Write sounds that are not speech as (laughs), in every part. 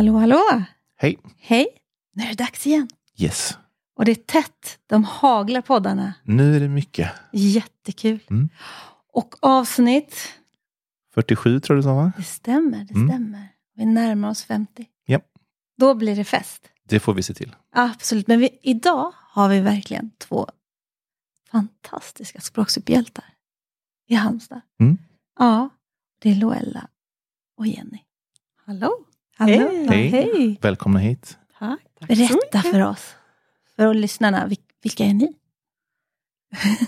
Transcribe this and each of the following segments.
Hallå, hallå! Hej! Hej! Nu är det dags igen. Yes. Och det är tätt. De haglar poddarna. Nu är det mycket. Jättekul. Mm. Och avsnitt, 47 tror du sa va? det stämmer, det Mm. stämmer. Vi närmar oss 50. Japp. Då blir det fest. Det får vi se till. Absolut, men vi, idag har vi verkligen två fantastiska språksuperhjältar i Halmstad. Mm. Ja, det är Loella och Jenny. Hallå! Hallå. Hej. Hej. Välkomna hit. Tack. Berätta för oss, för lyssnarna, vil- vilka är ni?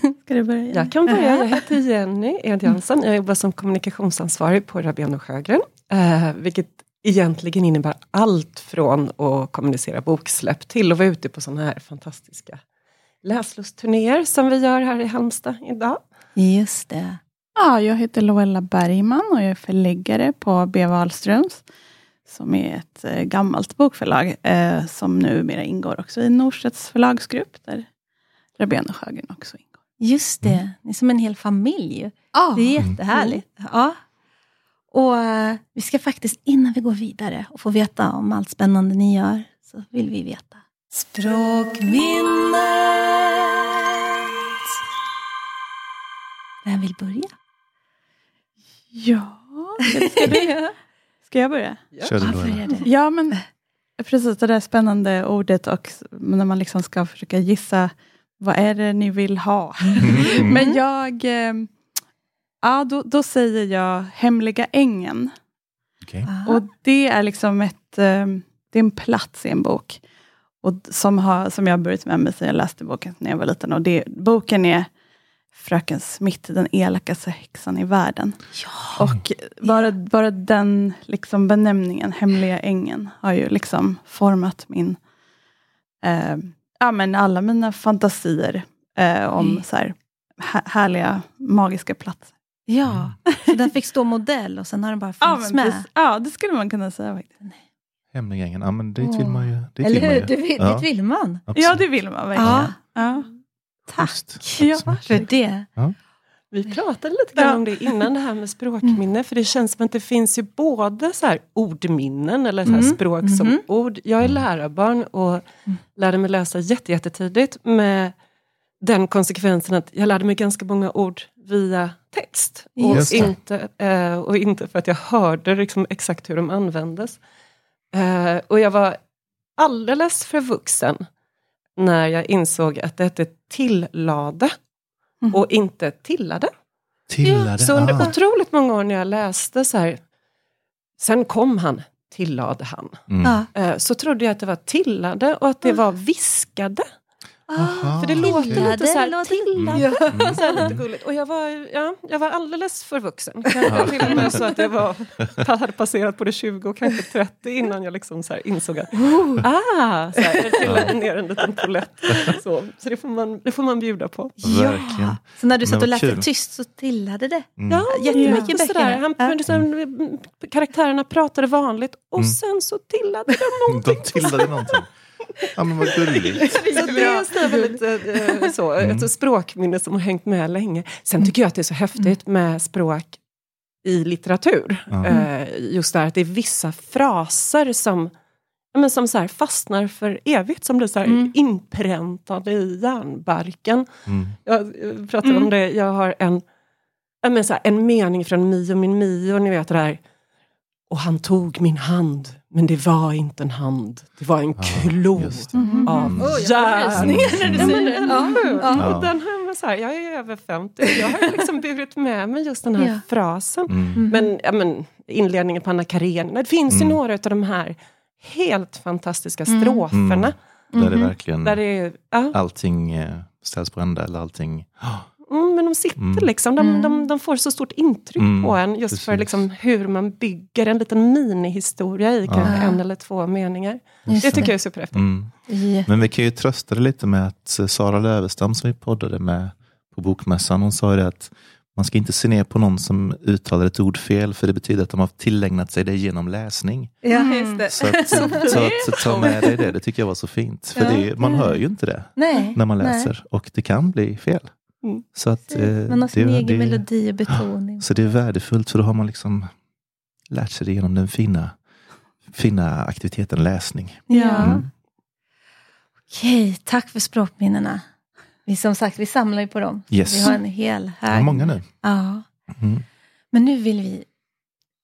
(laughs) Ska du börja? Jag kan börja. Jag heter Jenny Ed Jansson. Jag jobbar som kommunikationsansvarig på Rabén och Sjögren. Eh, vilket egentligen innebär allt från att kommunicera boksläpp till att vara ute på sådana här fantastiska läslustturnéer som vi gör här i Halmstad idag. Just det. Ja, jag heter Loella Bergman och jag är förläggare på B. Wahlströms. Som är ett eh, gammalt bokförlag eh, som numera ingår också i Norstedts förlagsgrupp. Där Rabén och Sjögren också ingår. Just det, ni är som en hel familj. Ah, Det är jättehärligt. Ja. Och eh, vi ska faktiskt, innan vi går vidare och får veta om allt spännande ni gör, så vill vi veta. Språkminnet! Vem vill börja? Ja, ska, du, (laughs) ska jag börja? Kör du det? Ja, men precis det där spännande ordet och när man liksom ska försöka gissa vad är det ni vill ha? Mm. (laughs) Men jag, eh, ja då, då säger jag Hemliga ängen. Okej. Aha. Och det är liksom ett, eh, det är en plats i en bok. Och som, har, som jag har burit med mig sedan jag läste boken när jag var liten. Och det, boken är Fröken Smith, den elakaste häxan i världen. Ja. Och bara, bara den liksom benämningen, Hemliga ängen, har ju liksom format min, eh, ja men alla mina fantasier eh, om Mm. så här, hä- härliga, magiska platser. ja, så den fick stå modell och sen har den bara Ja, funnits men med. ja, det skulle man kunna säga faktiskt. Hemliggängen. Ja, men dit vill man ju. Dit Eller vill man hur? ju. Det vill, Ja, det vill man. absolut. Ja, det vill man verkligen. Ja. Ja. Tack. Ja, för det. Vi pratade lite grann Ja. om det innan det här med språkminne. För det känns som att det finns ju både så här ordminnen eller så här Mm. språk som Mhm. ord. Jag är lärarbarn och lärde mig läsa jätte, jättetidigt med den konsekvensen att jag lärde mig ganska många ord via text. Och inte, eh, och inte för att jag hörde liksom exakt hur de användes. Eh, och jag var alldeles för vuxen när jag insåg att det hette tillade Mhm. och inte tillade. Tillade. Så under ah. otroligt många år när jag läste så här, sen kom han, tillade han. Mm. Ja. Eh, så trodde jag att det var tillade och att det var viskade. För det låter lite så här, låter- tillade. Mm. (laughs) Så här lite gulligt. Och jag var, ja, jag var alldeles för vuxen. Kanske till och med så att jag var, hade passerat både 20 och kanske 30 innan jag liksom så här insåg att ah, så här, det trillade ner en liten polett. Så, så det, får man, det får man bjuda på. Verkligen. Så när du satt och läste kul. tyst så tillade det. Mm. Ja, Jättemycket ja, sådär. böcker. Han, Ja. mm, karaktärerna pratade vanligt och Mm. sen så tillade de någonting. De tillade någonting. Ja, men vad gulligt. (laughs) Så det är väldigt, eh, så, Mm. ett språkminne som har hängt med länge. Sen tycker jag att det är så häftigt med språk i litteratur. Ja. Eh, just det här att det är vissa fraser som, men som så här fastnar för evigt, som blir så här Mm. inpräntade i hjärnbarken. Mm. Jag eh, pratade Mm. om det, jag har en, men så här, en mening från Mio min Mio, ni vet det där. Och han tog min hand, men det var inte en hand, det var en Ja. Mhm. av Mm. Jag får järn. Den här, så här, jag är över 50, jag har liksom burit med mig just den här Ja. frasen. Mm. Men, ja, men inledningen på Anna Karenina, det finns ju Mm. några av de här helt fantastiska Mm. stroferna. Mm. Där det Mhm. verkligen Där det ja, allting eh, ställs på ända eller allting... mm, men de sitter Mm. liksom, de, Mm. de, de får så stort intryck Mm, på en just för precis. liksom hur man bygger en liten minihistoria i kanske Ja. en eller två meningar. Just Det tycker jag är superhäftigt. Mm. Ja. Men vi kan ju trösta dig lite med att eh, Sara Lövestam som vi poddade med på Bokmässan, hon sa ju det att man ska inte se ner på någon som uttalar ett ord fel, för det betyder att de har tillägnat sig det genom läsning. Ja, just det. Så att, (laughs) så att ta med dig det, det tycker jag var så fint. För Ja. det, man hör ju inte det Nej. när man nej. läser och det kan bli fel. Mm. Så, att, eh, Man har sin det, egen det, melodi och betoning. så det är värdefullt för då har man liksom lärt sig det genom den fina fina aktiviteten läsning. Ja. Mm. Okej, tack för språkminnena. Vi som sagt, vi samlar ju på dem. Yes. Vi har en hel Ja, hög. många nu. Ja. Mm. Men nu vill vi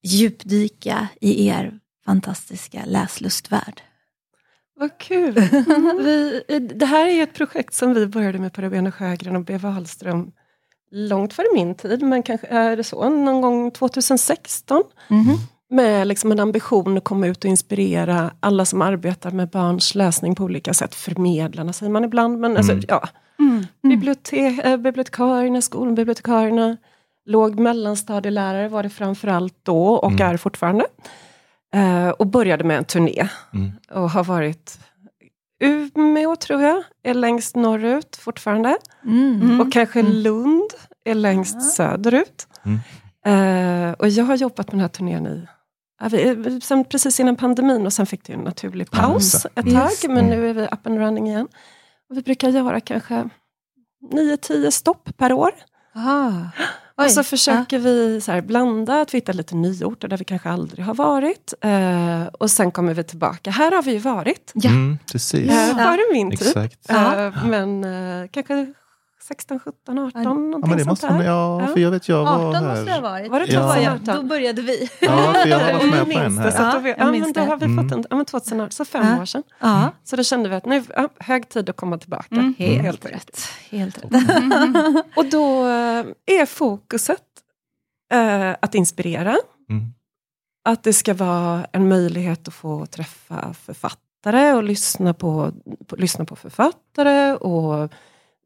djupdyka i er fantastiska läslustvärld. Vad kul! (laughs) Vi, det här är ett projekt som vi började med på Rabén Sjögren och B. Wahlström långt före min tid, men kanske är det så, någon gång 2016. Mhm. Med liksom en ambition att komma ut och inspirera alla som arbetar med barns läsning på olika sätt. Förmedlarna säger man ibland, men alltså, Mm. ja, Mm. Bibliotek, äh, bibliotekarierna, skolbibliotekarierna, låg mellanstadielärare var det framförallt då och Mm. är fortfarande. Eh, och började med en turné Mm. och har varit Umeå tror jag, är längst norrut fortfarande. Mm. Mm. Och kanske Mm. Lund är längst Ja. söderut. Mm. Eh, och jag har jobbat med den här turnén i ja, sen precis innan pandemin och sen fick det en naturlig Ja, paus just ett tag. Just Men nu är vi up and running igen. Och vi brukar göra kanske 9-10 stopp per år. Ah. Oj. Och så försöker vi så här blanda, att vi hittar lite nyorter där vi kanske aldrig har varit. Eh, och sen kommer vi tillbaka. Här har vi ju varit. Ja. Mm, precis. Eh, Ja. före min tid. Exakt. Ja. Eh, men eh, kanske 16, 17, 18, Ja, någonting Ja, men det sånt måste där. man, ja, Ja. för jag vet jag var 18 måste det ha här. varit. Var det Då började- 2018? Då började vi. Ja, för jag har varit med (laughs) på en här. så då, Ja, vi, ja, men då har vi Mm. fått en, ja, men 2000, så fem Ja. år sedan. Ja, Så då kände vi att nu ja, hög tid att komma tillbaka. Mm. helt, Helt rätt. Helt rätt. (laughs) Och då eh, är fokuset eh, att inspirera. Mm. Att det ska vara en möjlighet att få träffa författare och lyssna på, på, lyssna på författare och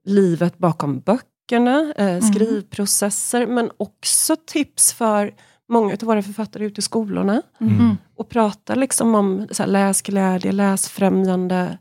livet bakom böckerna, eh, skrivprocesser, men också tips för många av våra författare ute i skolorna. Mm. Och prata liksom om så här, läsglädje, läsfrämjande.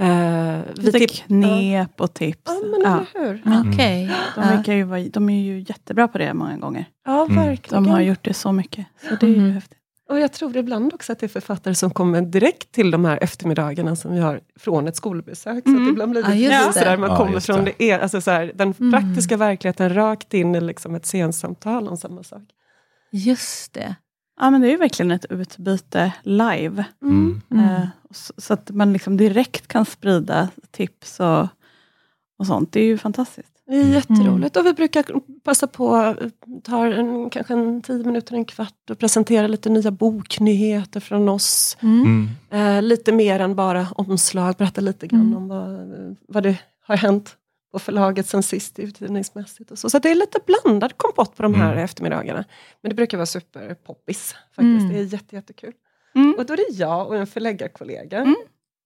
Eh, Lite tipp- knep och tips. Ja, men Ja. hur? Okej. De, Ja. verkar ju vara, de är ju jättebra på det många gånger. Ja, Mm. verkligen. De har gjort det så mycket. Så det är ju häftigt. Och jag tror ibland också att det är författare som kommer direkt till de här eftermiddagarna som vi har från ett skolbesök. Så Mm. att ibland blir det Ja, det. sådär man Ja, kommer från det. det, är, alltså så här, den Mm. praktiska verkligheten rakt in i liksom ett scensamtal om samma sak. Just det. Ja, men det är ju verkligen ett utbyte live. Mm. Mm. Eh, så, så att man liksom direkt kan sprida tips och, och sånt. Det är ju fantastiskt. Det är jätteroligt. Och vi brukar passa på, ta en, kanske en tio minuter, en kvart och presentera lite nya boknyheter från oss. Mm. Mm. Eh, lite mer än bara omslag, berätta lite grann Mm. om vad, vad det har hänt på förlaget sen sist utgivningsmässigt. Och så. så det är lite blandad kompott på de här Mm. eftermiddagarna. Men det brukar vara superpoppis faktiskt. Mm. Det är jätte, jättekul. Mm. Och då är det jag och en förläggarkollega.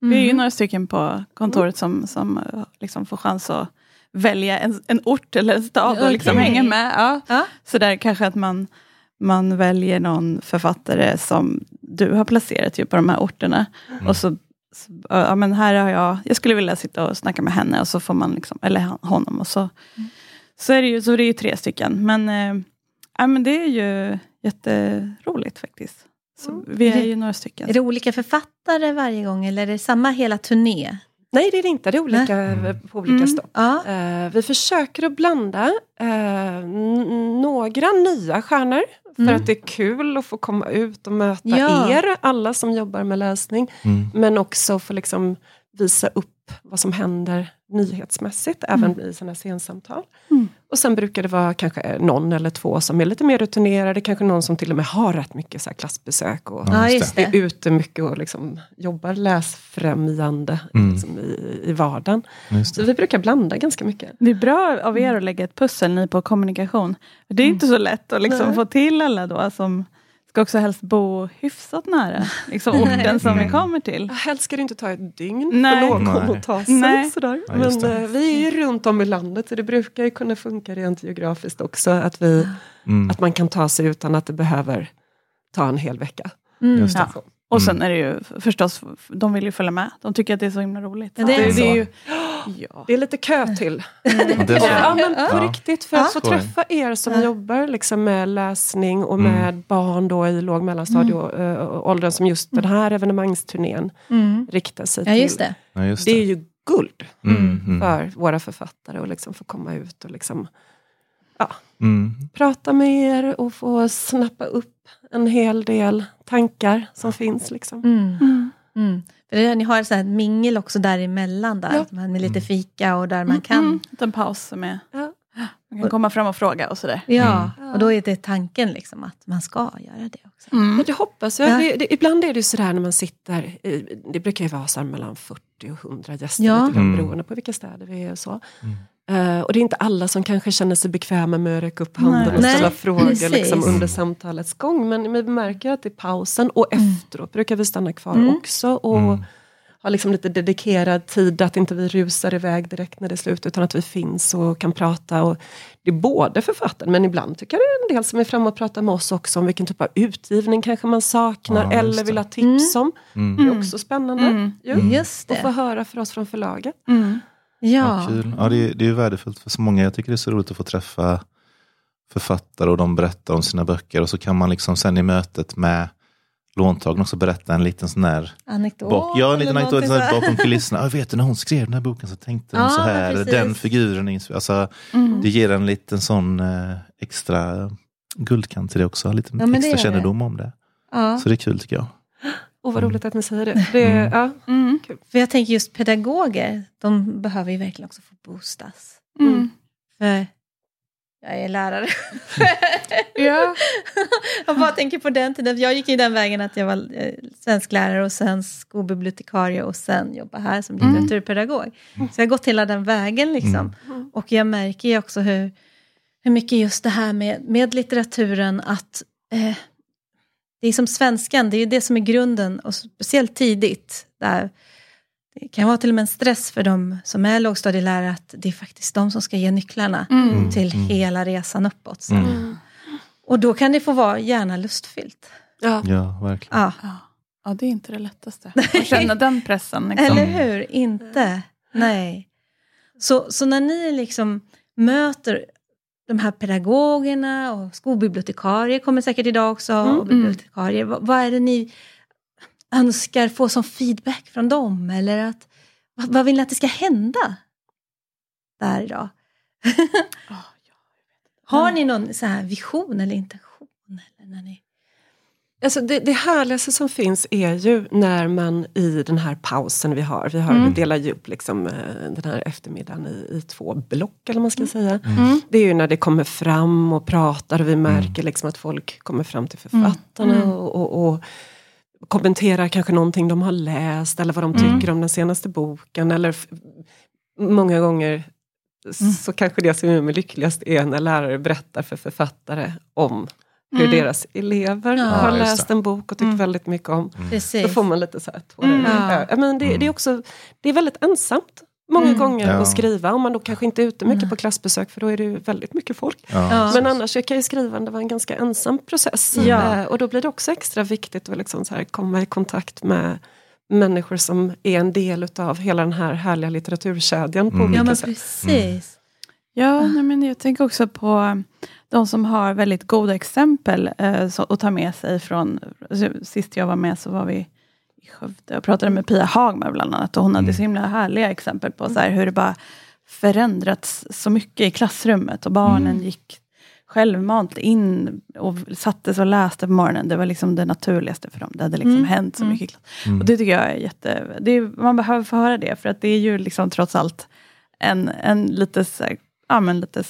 Mm. Vi är ju Mm. några stycken på kontoret som, som eh, liksom får chans att välja en, en ort eller en stad och liksom hänga med. Ja. Ja. Så där kanske att man, man väljer någon författare som du har placerat ju på de här orterna. Mm. Och så, så, ja men här har jag, jag skulle vilja sitta och snacka med henne och så får man liksom, eller honom och så. Mm. Så är det ju, så det är ju tre stycken. Men, eh, ja, men det är ju jätteroligt faktiskt. Så Mm. vi Är ju några stycken. Är det olika författare varje gång eller är det samma hela turné? Nej, det är det inte. Det är olika Mm. på olika Mm. stopp. Ja. Eh, vi försöker att blanda eh, n- några nya stjärnor. För Mm. att det är kul att få komma ut och möta Ja. er, alla som jobbar med läsning. Mm. Men också få liksom visa upp vad som händer nyhetsmässigt, även i sådana här scensamtal. Mm. Och sen brukar det vara kanske någon eller två som är lite mer rutinerade, kanske någon som till och med har rätt mycket så här klassbesök och Ja, är det. ute mycket och liksom jobbar läsfrämjande Mm. liksom i, i vardagen. Så vi brukar blanda ganska mycket. Det är bra av er att lägga ett pussel, ni på kommunikation. Det är inte så lätt att liksom få till alla då som ska också helst bo hyfsat nära liksom orten som vi Mm. kommer till. Helst ska det inte ta ett dygn Nej. för någon Nej. att ta sig. Nej. Sådär. Ja, Men eh, vi är ju runt om i landet så det brukar ju kunna funka rent geografiskt också. Att, vi, Mm. att man kan ta sig utan att det behöver ta en hel vecka. Mm. Just det. Ja. Och sen är det ju förstås, de vill ju följa med. De tycker att det är så himla roligt. Ja, det är det, så. är ju, ja. Det är lite kö till. Ja, det är så. Ja, men på Ja. riktigt, för Ja. att få träffa er som Ja. jobbar liksom med läsning och Mm. med barn då i låg mellanstadieåldern som just den här evenemangsturnén Mm. riktar sig Ja, till. just det. Ja, just Det är det. ju guld Mm. Mm. för våra författare att liksom få komma ut och liksom Mm. prata med er och få snappa upp en hel del tankar som finns. Liksom. Mm. Mm. Mm. För det, ni har så här mingel också däremellan där, Ja. att man med lite Mm. fika och där man kan... Mm. En paus som är... Ja. Man kan komma fram och fråga och sådär. Ja, Mm. och då är det tanken liksom att man ska göra det också. Mm. Men det hoppas jag. Ja. Det, det, ibland är det ju sådär när man sitter, i, det brukar ju vara så mellan 40 och 100 gäster, Ja. lite grann Mm. beroende på vilka städer vi är och så. Mm. Eh, och det är inte alla som kanske känner sig bekväma med att räcka upp handen Nej. och Nej, ställa frågor precis. liksom, under samtalets gång. Men vi märker att i pausen och efteråt brukar vi stanna kvar Mm. också. Och Mm. ha liksom lite dedikerad tid, att inte vi rusar iväg direkt när det är slut, utan att vi finns och kan prata. Och det är både författaren, men ibland tycker jag det är en del som är framme och pratar med oss också om vilken typ av utgivning kanske man saknar, Ja, eller vill ha tips om. Mm. Det är också spännande. Mm. Ju. Mm. Just Och få höra för oss från förlaget. Ja, Ja. kul. Ja, det, är, det är värdefullt för så många. Jag tycker det är så roligt att få träffa författare och de berättar om sina böcker och så kan man liksom sen i mötet med låntagaren också berätta en liten sån här Anekdot. bak, ja, en liten anekdot sån här bakom kulisserna. Jag vet du, när hon skrev den här boken så tänkte hon Ja, så här, precis. den figuren. Alltså, Mm. det ger en liten sån eh, extra guldkant till det också, lite Ja, extra gör det. kännedom om det. Ja. Så det är kul tycker jag. Och vad roligt att ni säger det. det Mm. ja. Mm. För jag tänker just pedagoger, de behöver ju verkligen också få boostas. Mm. För jag är lärare. (laughs) Ja. (laughs) jag bara tänker på den tiden. Jag gick i den vägen att jag var eh, svensklärare och sen skolbibliotekarie och sen jobba här som Mm. litteraturpedagog. Så jag har gått hela den vägen liksom. Mm. Och jag märker ju också hur, hur mycket just det här med, med litteraturen att eh, det är som svenskan, det är ju det som är grunden och speciellt tidigt. Där det kan vara till och med en stress för de som är lågstadielärare att det är faktiskt de som ska ge nycklarna Mm. till Mm. hela resan uppåt. Mm. Mm. Och då kan det få vara gärna lustfyllt. Ja. Ja, verkligen. Ja. Ja. ja, det är inte det lättaste. Att känna den pressen. Liksom. Eller hur? Inte. Nej. Så, så när ni liksom möter de här pedagogerna och skolbibliotekarier kommer säkert idag också. Mm. Och bibliotekarier. Vad, vad är det ni önskar få som feedback från dem? Eller att, vad, vad vill ni att det ska hända där idag? (laughs) Ja, Har ni någon så här vision eller intention? Eller när ni... Alltså det, det härligaste som finns är ju när man i den här pausen vi har, vi, har, Mm. vi delar ju upp liksom, eh, den här eftermiddagen i, i två block eller man ska säga. Mm. Det är ju när det kommer fram och pratar och vi märker liksom att folk kommer fram till författarna Mm. och, och, och kommenterar kanske någonting de har läst eller vad de Mm. tycker om den senaste boken. Eller många gånger Mm. så kanske det som är mig lyckligast är när lärare berättar för författare om hur Mm. deras elever Ja, har läst en bok och tyckt Mm. väldigt mycket om. Precis. Då får man lite så här tårar. Mm. Ja. Men det, det, är också, det är väldigt ensamt många Mm. gånger Ja. att skriva. Om man då kanske inte är ute mycket Mm. på klassbesök för då är det ju väldigt mycket folk. Ja. Men annars kan ju skrivande vara en ganska ensam process. Ja. Eh, och då blir det också extra viktigt att liksom så här komma i kontakt med människor som är en del av hela den här härliga litteraturkedjan på Mm. olika Ja men sätt. precis. Ja, nej, men jag tänker också på de som har väldigt goda exempel eh, så, att ta med sig från... alltså, Sist jag var med så var vi i Skövde och pratade med Pia Hagman bland annat. Och hon hade Mm. så himla härliga exempel på så här, hur det bara förändrats så mycket i klassrummet. Och barnen Mm. gick självmant in och satte sig och läste på morgonen. Det var liksom det naturligaste för dem. Det hade liksom Mm. hänt så Mm. mycket. Mm. Och det tycker jag är jätte... Är, man behöver få höra det, för att det är ju liksom trots allt en, en lite, så här, ja, men lite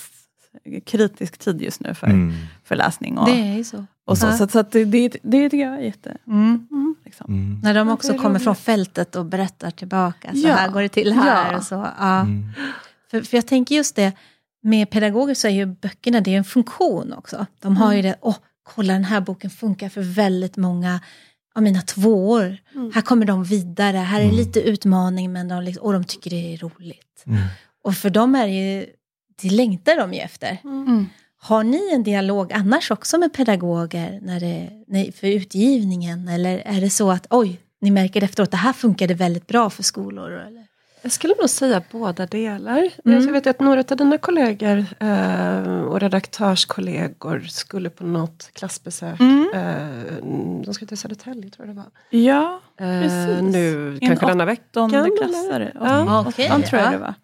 kritisk tid just nu för, Mm. för läsning. Och, Det är ju så. och så, Ja. så, så att det, det, det tycker jag är jätte... Mm. Mm, liksom. Mm. När de också kommer roligt. från fältet och berättar tillbaka. Så Ja. här går det till här. Ja. Och så. Ja. Mm. För, för jag tänker just det, med pedagoger så är ju böckerna det är en funktion också. De har ju det, åh, kolla den här boken funkar för väldigt många av mina tvåor. Mm. Här kommer de vidare, här är Mm. lite utmaning men de, liksom, och de tycker det är roligt. Mm. Och för dem är det ju, det längtar de ju efter. Mm. Har ni en dialog annars också med pedagoger när det, nej, för utgivningen? Eller är det så att oj, ni märker efteråt att det här funkade väldigt bra för skolor? Eller? Jag skulle nog säga båda delar. Mm. Jag vet att några av dina kollegor eh, och redaktörskollegor skulle på något klassbesök. Mm. Eh, de skulle till Södertälje tror jag det var. Ja, Eh, Precis. nu En kanske denna veckan. åttonde eller? klassare. Ja. Okej, Åttan tror jag ja. det var.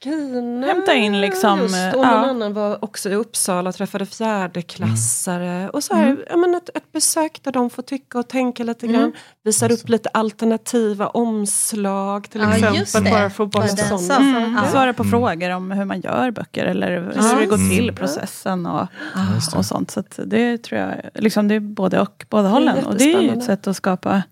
Kina, Hämta in liksom, just, eh, och ja. någon annan var också i Uppsala och träffade fjärdeklassare. Och så här, Mm. ja, men ett, ett besök där de får tycka och tänka lite Mm. grann. Visar upp lite alternativa omslag till Ja, exempel. det. Bara för att bara saken. Mm, Ja. Svara på Mm. frågor om hur man gör böcker eller Ja. hur det går till, Mm. processen och, det. och sånt. Så att det tror jag, liksom det är både och, båda hållen. Och det är ju ett sätt att skapa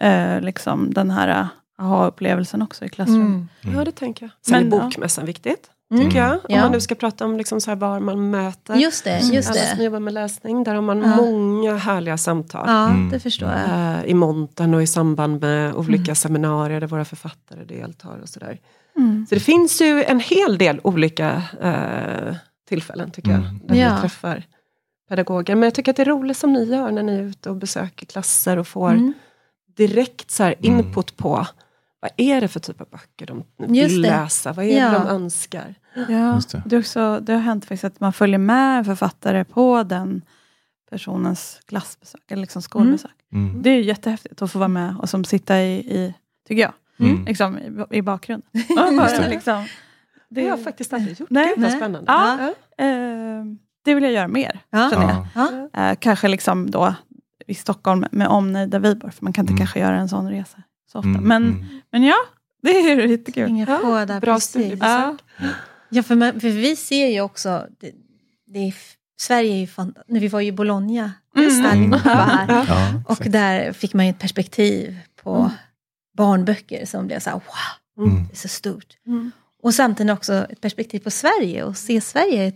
eh, liksom den här aha-upplevelsen också i klassrum. Mm. Ja, det tänker jag. Sen Men, är ja. bokmässan viktigt, Mm. tycker jag. Om Ja. man nu ska prata om liksom så här var man möter Just det, just alla som det. jobbar med läsning. Där har man Ja. många härliga samtal. Ja, Mm. det förstår jag. Eh, I montern och i samband med olika Mm. seminarier där våra författare deltar och sådär. Mm. Så det finns ju en hel del olika eh, tillfällen tycker jag. Mm. Där Ja. vi träffar pedagoger. Men jag tycker att det är roligt som ni gör när ni är ute och besöker klasser och får Mm. direkt så här Mm. input på vad är det för typ av böcker de vill läsa? Vad är Ja. det de önskar? Ja, Just det. det. är också, det har hänt faktiskt att man följer med en författare på den personens klassbesök, eller liksom skolbesök. Mm. Det är jättehäftigt att få vara med och som sitta i, i tycker jag, Mm. liksom, i, i bakgrunden. (laughs) Det. liksom, Det har jag faktiskt aldrig gjort. Nej. Gud vad spännande. Ja. eh, det vill jag göra mer, Ja. känner jag. Ja. Ja. Eh, kanske liksom då i Stockholm med omnejd där vi bor, för man kan inte Mm. kanske göra en sån resa så ofta. Mm. Men, Mm. men ja, (laughs) det är jättekul. Inga Ja, på där, bra studiebesök. Ja. Ja, för, man, för vi ser ju också, det, det är, Sverige är ju fan, när vi var ju i Bologna, Mm. allihopa här. (laughs) Ja. Och där fick man ju ett perspektiv på Mm. barnböcker som blev så här, wow, Mm. det är så stort. Mm. Och samtidigt också ett perspektiv på Sverige och se Sverige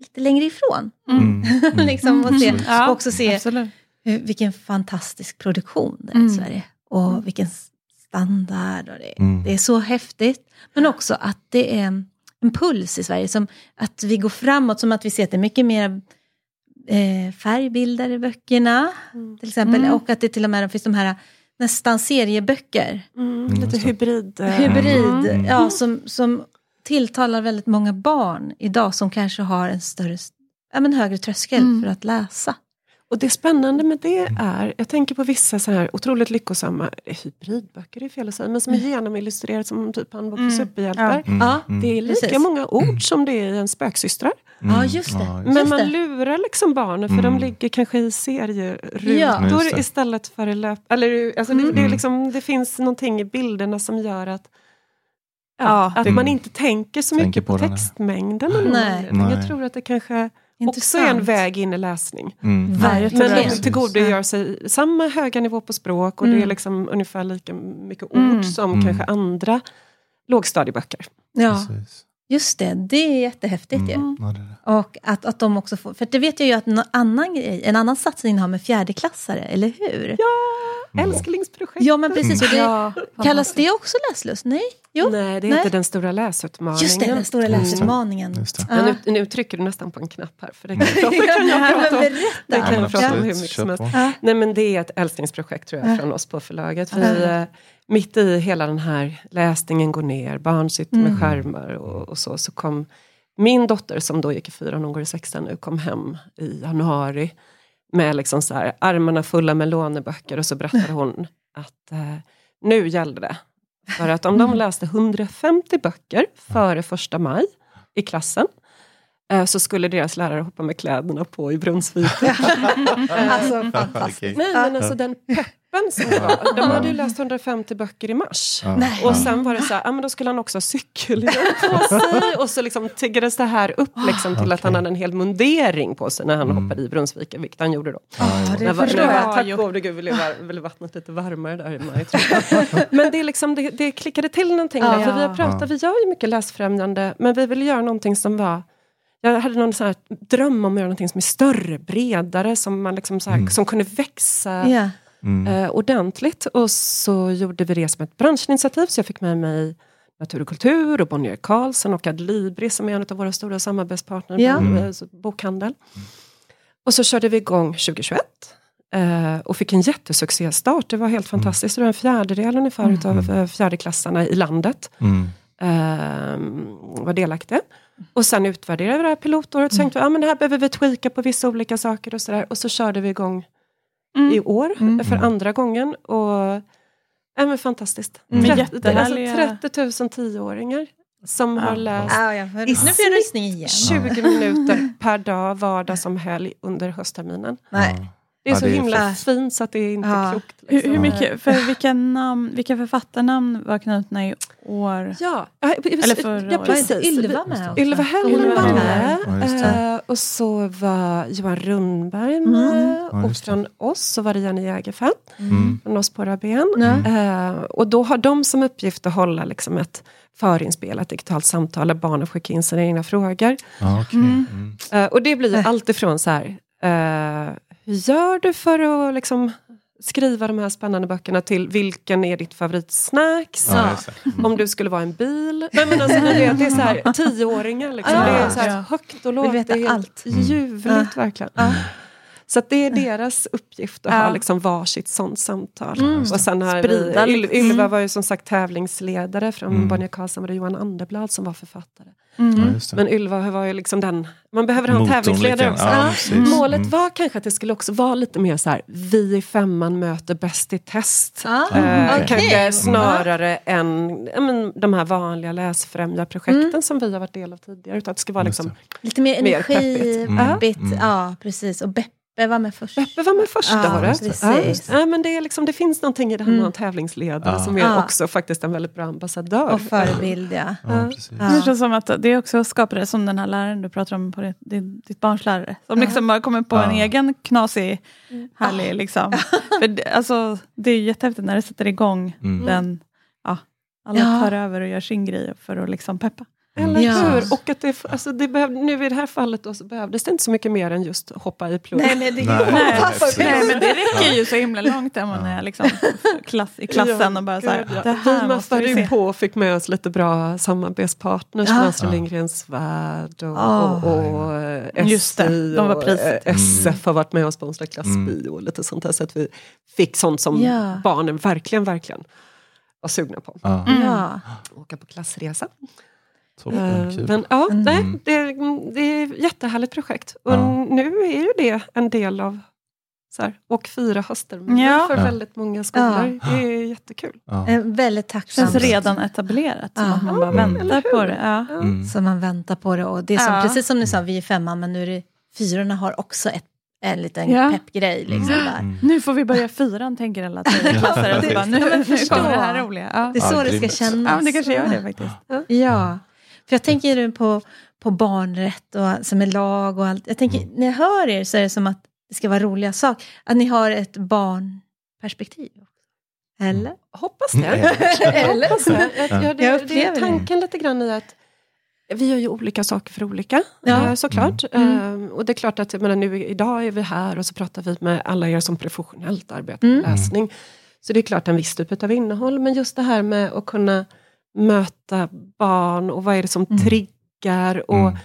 lite längre ifrån. Mm. Mm. (laughs) liksom, och, se, och också se hur, vilken fantastisk produktion det är Mm. i Sverige. Och vilken standard. Och det, Mm. det är så häftigt. Men också att det är en puls i Sverige. Som att vi går framåt, som att vi ser att det är mycket mer eh, färgbilder i böckerna. Mm. Till exempel. Mm. Och att det till och med finns de här nästan serieböcker. Mm. Mm, Lite hybrid. eh, Hybrid. Mm. Ja, som, som tilltalar väldigt många barn idag. Som kanske har en större, ja, men högre tröskel Mm. för att läsa. Och det spännande med det är, jag tänker på vissa så här otroligt lyckosamma eh, hybridböcker, är fel att säga, men som är genomillustrerade som typ handbok för Mm. superhjältar. Mm. Ja, Mm. Det är lika Precis. många ord som det är i en spöksystrar. Mm. Ja, just det. Men Just man det. lurar liksom barnen för Mm. de ligger kanske i serierutor Ja. Istället för i löp... Eller, alltså det, Mm. det, är Mm. liksom, det finns någonting i bilderna som gör att Ja, att det- man inte tänker så Tänker mycket på, på textmängden. Nej. anledning. Jag Nej. tror att det kanske Intressant. är en väg in i läsning. Mm. Verkligen. Men de tillgodogör sig samma höga nivå på språk och det är Mm. liksom ungefär lika mycket ord Mm. som Mm. kanske andra lågstadieböcker. Ja, Precis. Just det. Det är jättehäftigt ju. Mm. Ja, det är det. Och att, att de också får, för det vet jag ju att en annan, grej, en annan satsning har med fjärdeklassare, eller hur? Ja, Mm. älsklingsprojekt. Ja, men precis. Och det, Ja, kallas det också läslust? Nej? Jo. Nej, det är Nej. inte den stora läsutmaningen. Just det, den stora Mm. läsutmaningen. Just det. Ja. Nu, nu trycker du nästan på en knapp här, för det kan jag, (laughs) Ja, det kan jag men prata om. Det kan jag prata om hur mycket som helst. Nej men det är ett älsklingsprojekt tror jag Ja. från oss på förlaget. Vi, Ja. eh, mitt i hela den här läsningen går ner, barn sitter med Mm. skärmar och, och så, så kom min dotter som då gick i fyran, hon går i sexan nu, kom hem i januari med liksom så här, armarna fulla med låneböcker och så berättade hon (laughs) att eh, nu gällde det. För att om de läste 150 böcker före första maj i klassen eh, så skulle deras lärare hoppa med kläderna på i Brunnsvik. (laughs) Alltså (laughs) fantastiskt. Okej. Nej men alltså den peppen som det var. De hade ju läst 150 böcker i mars. Och sen var det så här, ja men då skulle han också ha cykelhjälm (laughs) på sig. Och så liksom tiggades det här upp liksom till att han hade en hel mundering på sig när han Mm. hoppade i Brunnsvik, vilket han gjorde då. Ja, det var- jag. Tack gode gud ville ville vattnet lite varmare där i maj. (laughs) Men det, är liksom, det, det klickade till någonting där. För vi har pratat, vi gör ju mycket läsfrämjande, men vi ville göra någonting som var jag hade någon sån här dröm om att göra någonting som är större, bredare, som, man liksom så här, Mm. som kunde växa Ja. Mm. eh, ordentligt. Och så gjorde vi det som ett branschinitiativ, så jag fick med mig Natur och kultur och Bonnier Carlsen och Adlibris som är en av våra stora samarbetspartner Ja. på Mm. eh, så- bokhandel. Och så körde vi igång 2021 eh, och fick en jättesuccéstart. Det var helt fantastiskt. Det var en fjärdedel ungefär Mm. utav eh, fjärdeklassarna i landet Mm. eh, var delaktiga. Och sen utvärderade vi det här pilotåret. Så tänkte vi, ja men det här behöver vi tweaka på vissa olika saker och sådär. Och så körde vi igång Mm. i år Mm. för Mm. andra gången. Och, ja men fantastiskt. Mm. 30, Jättehärliga- alltså 30 000 tioåringar som Ja. har läst Ja, jag får, I nu får jag snitt rysning igen. 20 minuter per dag, vardag som helg under höstterminen. Nej. Det är Ja, så det är himla för- fint så att det är inte Ja. klokt. Hur, Liksom. hur mycket, för vilka, namn, vilka författarnamn var knutna i år? Ja, Eller förra ja precis. Ylva med också? Ylva Hellman var med. Eh, och så var Johan Rundberg Mm. med. Ja, och från oss så var det Jenny Jägerfeld. Mm. Från oss på Rabén. Ja. Eh, och då har de som uppgift att hålla liksom ett förinspelat digitalt samtal där barnen skickar in sina egna frågor. Ja, okej. Mm. Mm. Eh, och det blir ju Äh. allt ifrån så här, hur gör du för att liksom skriva de här spännande böckerna till vilken är ditt favoritsnacks? Ja. Mm. Om du skulle vara en bil. Nej, men alltså, det, det är så här, (laughs) tioåringar. Liksom. Ja. det är så här, högt och lågt. veta det är helt allt. Mm. ljuvligt verkligen. Ja. Så att det är deras uppgift att Ja. ha liksom varsitt sånt samtal. Mm. Och sen har Sprida vi, Yl- liksom. Ylva var ju som sagt tävlingsledare. Från Mm. Bonnier Karlsson var det Johan Anderblad som var författare. Mm. Ja, det. Men Ylva var ju liksom den, man behöver ha en tävlingsledare också. Ja, Ja. precis. Målet Mm. var kanske att det skulle också vara lite mer så här, vi i femman möter bäst i test. Ja, Eh, okej. Kanske snarare än ja, men, de här vanliga läsfrämjarprojekten Mm. som vi har varit del av tidigare. Utan att det ska vara liksom, Lite mer Mer energi, peppigt. Mm. peppigt. Mm. Ja, precis. Och Beppe var med först. Beppe var med första Ja, året. Ja, men det, är liksom, det finns någonting i det här med Mm. en tävlingsledare Ja. som är Ja. också faktiskt en väldigt bra ambassadör. Och förebild, ja. Ja. Ja. Det känns som att det också skapade, som den här läraren du pratar om, på det, din, ditt barns lärare, som Ja. liksom har kommit på en egen knasig, härlig, liksom. För det, alltså, det är jättehäftigt när det sätter igång Mm. den, ja, alla Ja. tar över och gör sin grej för att liksom peppa. Eller Ja. hur? Och att det, alltså det behöv, nu i det här fallet då, så behövdes det inte så mycket mer än just hoppa i plog. Nej, men det Nej. Nej, nej, men det räcker ju så himla långt när man är liksom klass, i klassen och bara så här, ja. det här vi måste vi ju se. på och fick med oss lite bra samarbetspartners. Ja. Ja. Astrid. Lindgrens Värld och, Ah. och, och eh, SI de var och eh, SF Mm. har varit med och sponsrat klassbio och lite sånt där. Så att vi fick sånt som Ja. barnen verkligen, verkligen var sugna på. Ja, Mm. Ja. Åka på klassresa. Toppen, Eh, kul. Men ja, Mm. nej, det, det är ett jättehärligt projekt. Och Ja. nu är ju det en del av så här, och fyra höstterminer Ja. för Ja. väldigt många skolor. Ja. Det är jättekul. Ja. Eh, Väldigt tacksamt. känns redan etablerat, som Ja. att man bara Mm. väntar på det. Mm. Så man väntar på det. Och det är som, Ja. precis som ni sa, vi är femman, men nu är det fyrorna har också ett, en liten Ja. peppgrej. Liksom, Mm. Mm. Nu får vi börja fyran, tänker alla (laughs) tredjeklasser. Ja, nu, nu kommer det här roliga. Ja. Det är så Ja, det ska kännas. ja, men det kanske gör det faktiskt. Ja, för jag tänker ju på, på barnrätt och som är lag och allt. Jag tänker, Mm. när jag hör er så är det som att det ska vara roliga saker. Att ni har ett barnperspektiv. Eller? Hoppas Mm. det. Eller? Hoppas det. Jag, Ja. det, det är tanken lite grann i att vi gör ju olika saker för olika, Ja. eh, såklart. Mm. Eh, Och det är klart att menar, nu, idag är vi här och så pratar vi med alla er som professionellt arbetar med Mm. läsning. Så det är klart en viss typ av innehåll, men just det här med att kunna möta barn och vad är det som Mm. triggar och Mm.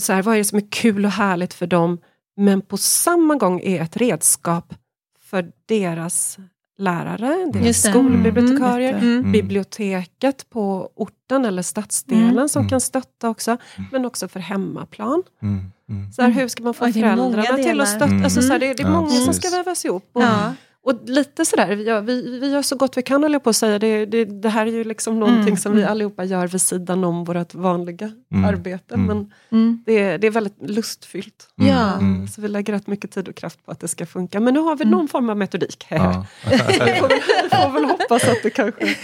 så här, vad är det som är kul och härligt för dem, men på samma gång är ett redskap för deras lärare, deras Just det. skolbibliotekarier, Mm. Mm. Mm. biblioteket på orten eller stadsdelen Mm. som Mm. kan stötta också, Mm. men också för hemmaplan. Mm. Mm. Så här, Mm. hur ska man få föräldrarna till att stötta? Mm. Alltså, så här, det, det är många som ska vävas ihop. Och, Ja. Och lite sådär, ja, vi, vi gör så gott vi kan håller jag på att säga. Det, det, det här är ju liksom någonting Mm. som vi allihopa gör vid sidan om vårt vanliga Mm. arbete. Mm. Men Mm. det, är- det är väldigt lustfyllt. Mm. Ja. Mm. Så vi lägger rätt mycket tid och kraft på att det ska funka. Men nu har vi Mm. någon form av metodik. Ja. (laughs) vi, får väl, vi får väl hoppas att det kanske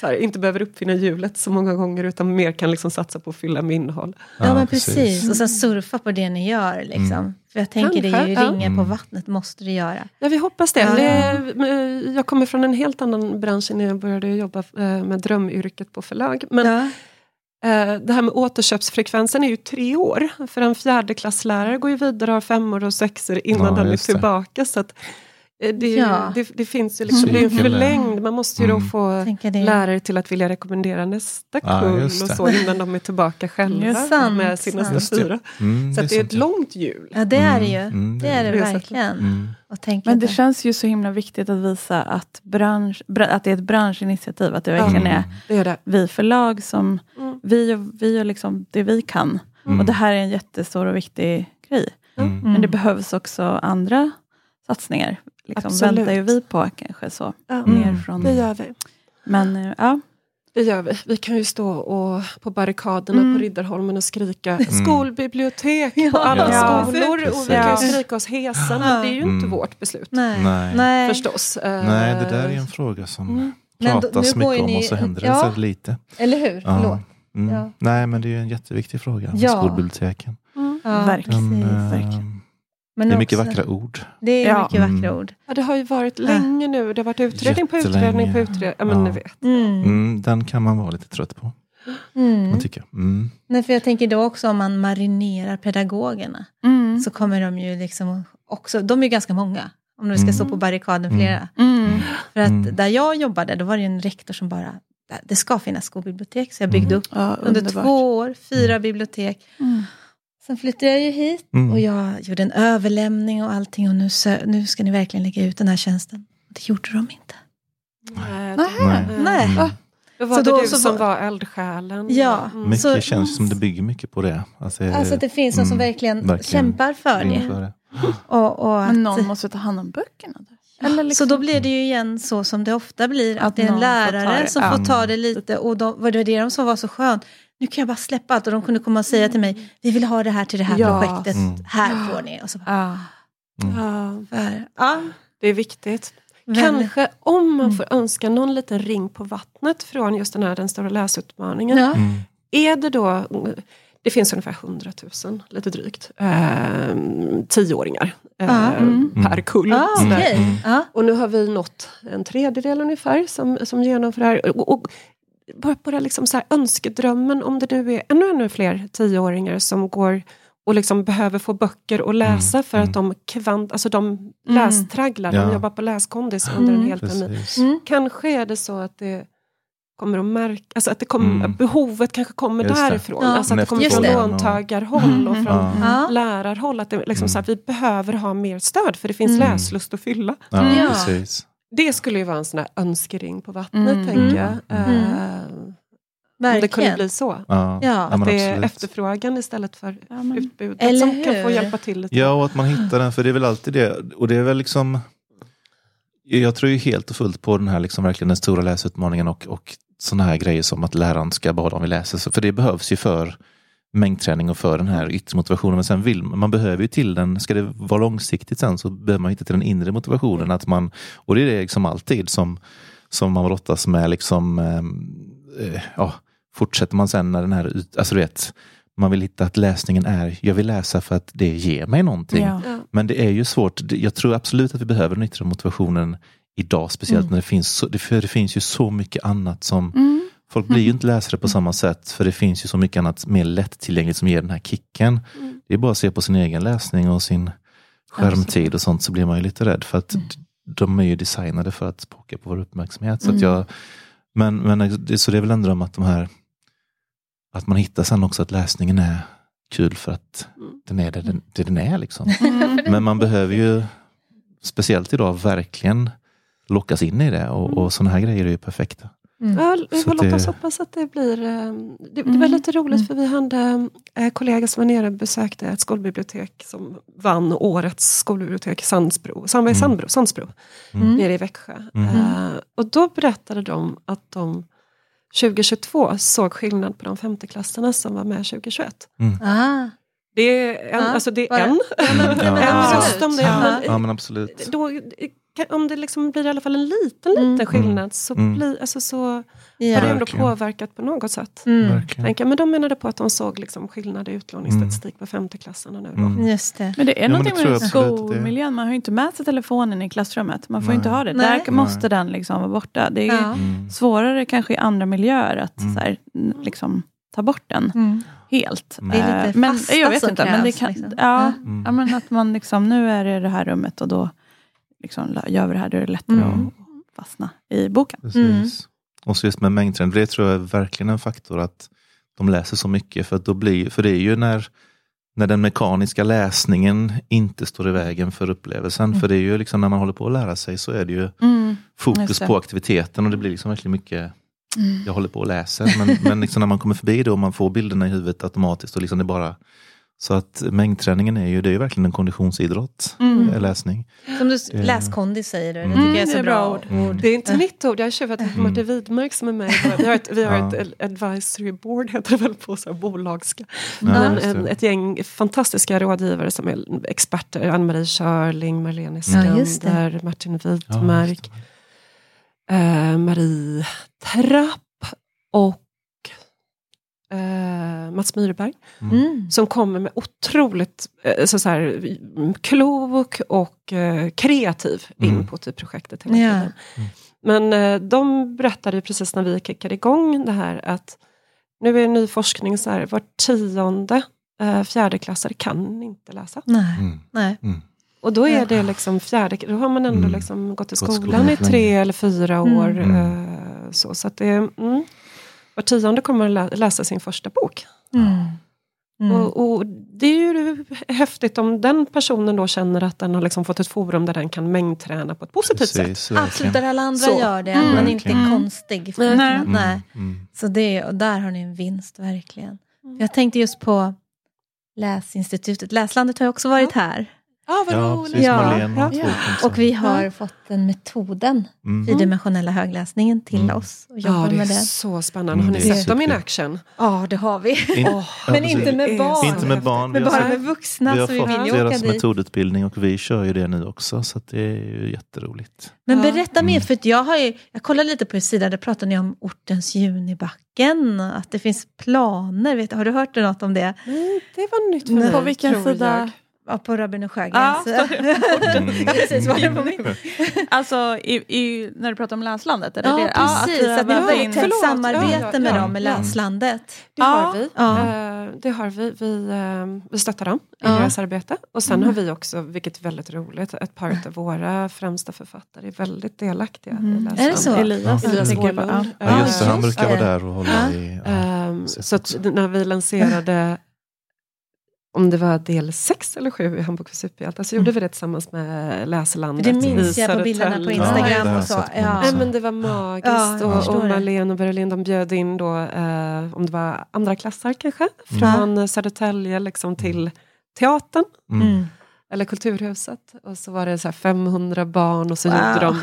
så här, inte behöver uppfinna hjulet så många gånger utan mer kan liksom satsa på att fylla med innehåll. Ja, men precis. Och sen surfa på det ni gör. Liksom. För jag tänker det är ju Kanske, ja. ringar på Mm. vattnet, måste det göra. Ja, vi hoppas det. Ja. det jag kommer från en helt annan bransch innan jag började jobba eh, med drömyrket på förlag. Men ja. eh, det här med återköpsfrekvensen är ju tre år. För en fjärdeklasslärare går ju vidare och har femmor och sexor innan Ja, den är det. tillbaka. Så att, eh, det, Ja. det, det finns ju liksom, det är en förlängd, man måste ju då Mm. få det. lärare till att vilja rekommendera nästa kull just och det. så innan de är tillbaka själva sant, med sina sant. Just det. fyra. Mm, Så att det är sant, ett långt hjul. Ja, det är det ju. Mm, mm, det är det det verkligen. Mm. Men det känns ju så himla viktigt att visa att, bransch, bra- att det är ett branschinitiativ. Att det verkligen Mm. är Det är det. vi förlag som, Mm. vi gör, vi gör liksom det vi kan. Mm. Och det här är en jättestor och viktig grej. Mm. Men det behövs också andra satsningar. Liksom Absolut. väntar ju vi på kanske så. Ja, Mer Mm. från, det gör vi. Men eh, ja, Det gör vi. Vi kan ju stå och, på barrikaderna Mm. på Riddarholmen och skrika skolbibliotek Ja. på alla Ja. skolor. Och vi kan skrika oss hesa, men det är ju inte Mm. vårt beslut. Nej. Nej. Förstås. Eh, Nej, det där är en fråga som Mm. Men då- pratas går mycket om och så händer det ja. så lite. Eller hur? Ja. Mm. Ja. Nej, men det är ju en jätteviktig fråga med Ja. skolbiblioteken. Mm. Ja, Verkligen. Den, eh, verkligen. Men det är mycket också- vackra ord. Det är Ja. mycket vackra Mm. ord. Ja, det har ju varit länge nu. Det har varit utredning på utredning på utredning. Ja, men Ja. ni vet. Mm. Mm, den kan man vara lite trött på, Mm. man tycker. Mm. Nej, för jag tänker då också om man marinerar pedagogerna Mm. så kommer de ju liksom också, de är ju ganska många. Om de ska Mm. stå på barrikaden flera. Mm. För att Mm. där jag jobbade, då var det ju en rektor som bara, det ska finnas skolbibliotek. Så jag byggde Mm. upp Ja, under två år, fyra bibliotek. Mm. Sen flyttade jag ju hit Mm. och jag gjorde en överlämning och allting. Och nu, sö- nu ska ni verkligen lägga ut den här tjänsten. Det gjorde de inte. Nej, Nej. Nej. Eh, Då var Så det då- du så som var- eldsjälen. Ja. Mm. Mycket Så- känns som det bygger mycket på det. Alltså, Alltså att det finns någon som mm, verkligen, verkligen kämpar för det. inför det. Och, och Men att, någon måste ta hand om böckerna. Där. Eller liksom, Så då blir det ju igen så som det ofta blir, att, Att det är en får lärare det. som får ta det lite. Och de, vad det var det de som var så skönt. Nu kan jag bara släppa allt. Och de kunde komma och säga till mig, vi vill ha det här till det här Ja. projektet. Mm. Här får ni. Och så bara, Ja. Mm. Ja, ja, det är viktigt. väldigt- Kanske om man Mm. får önska någon liten ring på vattnet från just den här den stora läsutmaningen. Ja. Mm. Är det då, det finns ungefär 100 000, lite drygt, eh, tioåringar eh, mm. per kull. Ah, okej. Mm. Ja. Och nu har vi nått en tredjedel ungefär som, som genomför det här. Och, och bara, bara liksom så här önskedrömmen om det nu är ännu, ännu fler tioåringar som går och liksom behöver få böcker att läsa Mm, för att de, kvant, alltså de lästragglar, Ja. de jobbar på läskondis under en Mm. hel termin. Mm. Kanske är det så att det kommer att märka, alltså att det kommer, Mm. behovet kanske kommer Just det. därifrån. Ja. Alltså att det kommer Just från det. låntagarhåll och Mm. från Ja. Lärarhåll. Att det liksom Mm. så här, vi behöver ha mer stöd för det finns Mm. läslust att fylla. Ja, Ja. precis. Det skulle ju vara en sån här önskering på vattnet, Mm. tänker jag. Mm. Eh, om det kunde Verkligen. bli så. Ja, Ja, Att det är efterfrågan istället för Ja, men- utbudet Eller som kan få hur? hjälpa till lite. Ja, och att man hittar den, för det är väl alltid det. Och det är väl liksom... Jag tror ju helt och fullt på den här liksom verkligen den stora läsutmaningen och, och sådana här grejer som att läraren ska bara om vi läser. Så- För det behövs ju för mängdträning och för den här yttre motivationen. Men sen vill man, man behöver ju till den, ska det vara långsiktigt sen så behöver man hitta till den inre motivationen. Att man, och det är det liksom alltid som, som man brottas med. Liksom, eh, ja, fortsätter man sen när den här, ut- alltså du vet, man vill hitta att läsningen är, jag vill läsa för att det ger mig någonting. Ja. Men det är ju svårt. Jag tror absolut att vi behöver den yttre motivationen idag. Speciellt Mm. när det finns, så, det, för det finns ju så mycket annat som Mm. Folk blir ju inte läsare på samma sätt för det finns ju så mycket annat mer lättillgängligt som ger den här kicken. Mm. Det är bara att se på sin egen läsning och sin skärmtid och sånt så blir man ju lite rädd för att Mm. de är ju designade för att pocka på vår uppmärksamhet. Så att Mm. jag, men, men så det är väl en dröm att de här att man hittar sen också att läsningen är kul för att Mm. den är det den, det den är. Liksom. Mm. Men man behöver ju, speciellt idag, verkligen lockas in i det och, och sådana här grejer är ju perfekta. Mm. Ja, vi Så får låta det- oss hoppas att det blir... eh, Det, det var Mm. lite roligt Mm. för vi hade en kollega som var nere och besökte ett skolbibliotek som vann årets skolbibliotek i Sandsbro, Sandberg Mm. Sandbro, Sandsbro Mm. nere i Växjö. Mm. Eh, och då berättade de att de 2022 såg skillnad på de femteklassarna som var med 2021. Ah. Det är en, Ja, alltså det är en, Ja, en absolut. röst om det. Ja. Men, Ja men absolut. då, om det liksom blir i alla fall en liten, liten Mm. skillnad så, Mm. blir, alltså, så har det Ja. ändå Verkligen. påverkat på något sätt. Mm. Men de menade på att de såg liksom skillnad i utlåningsstatistik på femteklassarna nu. Då. Mm. Just det. Men det är Ja, men någonting det med skolmiljön. Man har ju inte med sig telefonen i klassrummet. Man får Nej. inte ha det. Nej. Där måste Nej. den liksom vara borta. Det är Ja. Mm. svårare kanske i andra miljöer att Mm. så här, liksom, ta bort den Mm. helt. Mm. Det är lite Eh, men, fasta jag vet inte, men det krävs, kan, liksom. ja, Ja. Mm. ja, men att man liksom, nu är det det här rummet och då liksom, gör vi det här, då är det lättare Mm. att fastna i boken. Precis. Och så just med mängdtrend, det tror jag är verkligen en faktor att de läser så mycket. För, att då blir, för det är ju när, när den mekaniska läsningen inte står i vägen för upplevelsen. Mm. För det är ju liksom när man håller på att lära sig så är det ju Mm. Fokus det. på aktiviteten och det blir liksom verkligen mycket jag håller på och läser. Men, men liksom när man kommer förbi det och man får bilderna i huvudet automatiskt och liksom det bara Så att mängdträningen är ju, det är ju verkligen en konditionsidrott, Mm. eh, läsning. Som du, Det- läskondi säger du, det Mm. tycker jag är det så är bra bra ord. ord. Det är inte mitt ord, jag har tjuvat mm. Mm. Martin Widmark som är med. Vi har ett, vi har Ja. ett advisory board, heter det väl på så här, bolagska. Ja, Men en, ett gäng fantastiska rådgivare som är experter. Ann-Marie Körling, Marlene Ja. Skander, Martin Ja, Widmark, just det. eh, Marie Trapp och eh, Mats Myrberg. Mm. Som kommer med otroligt eh, så, så här, mm, klok och eh, kreativ Mm. input i projektet. Hela Ja. tiden. Men eh, de berättade ju precis när vi kickade igång det här att nu är det ny forskning så här, var tionde eh, fjärdeklassare kan inte läsa. Nej, Mm. nej. Mm. Och då är det liksom fjärde, då har man ändå Mm. liksom gått i skolan, skolan i tre eller fyra Mm. år. Mm. Eh, så så att det, mm, var tionde kommer att lä- läsa sin första bok. Mm. Mm. Och, och det är ju häftigt om den personen då känner att den har liksom fått ett forum där den kan mängdträna på ett positivt sätt. Precis, Absolut, verkligen. där alla andra Så. gör det, Mm. men inte Verkligen. konstig. För Nej. nej. Mm. Nej. Mm. Så det, och där har ni en vinst, verkligen. Mm. Jag tänkte just på Läsinstitutet. Läslandet har ju också varit här. Ja, vad Ja, roligt. Ja. Ja. Och vi har fått den metoden, Mm. fyrdimensionella högläsningen, till Mm. oss. Och jobbar Ja, det är med det. så spännande. Mm, Har ni sett dem in action? Ja, det har vi. In, ja, Men inte med barn. Inte med barn. Vi Men bara med vuxna, vi har så vi vill fått åka deras dit. metodutbildning och vi kör ju det nu också. Så att det är ju jätteroligt. Men Ja. berätta mer, Mm. för att jag har ju, jag kollade lite på er sida, där pratar ni om ortens Junibacken, att det finns planer. Vet, har du hört något om det? Nej, det var nytt för mig. På vilken sida? jag. Ja, på Robin och Sjögrens. (laughs) Ja, Mm. ja, precis. Var det på min? Alltså i, i, när du pratar om Läslandet? Är det Ja, det? precis. Ja, att ni har väldigt tätt samarbete med ja. dem i Mm. Läslandet. Det Ja. har vi. Ja. Eh, det har vi. Vi, eh, vi stöttar dem i Ja. deras arbete. Och sen Mm. har vi också, vilket är väldigt roligt, ett par av våra främsta författare är väldigt delaktiga Mm. i Är Läsland. det så? Elias. Elias tänker jag på. Åhlund. Ja. Just det, han brukar vara där och hålla Ja. i... Ja, precis. så att när vi lanserade om det var del 6 eller 7 i Handbok för superhjältar så gjorde vi det tillsammans med Läslandet Det minns jag på bilderna på. Ja, Instagram det har och så. Ja. sätt. men det var magiskt Ja, och, och. Marlene och Berlin de bjöd in då, eh, om det var andra klassar kanske, Mm. från Södertälje liksom till teatern Mm. Mm. eller Kulturhuset. Och så var det så här 500 barn och så Wow. gjorde de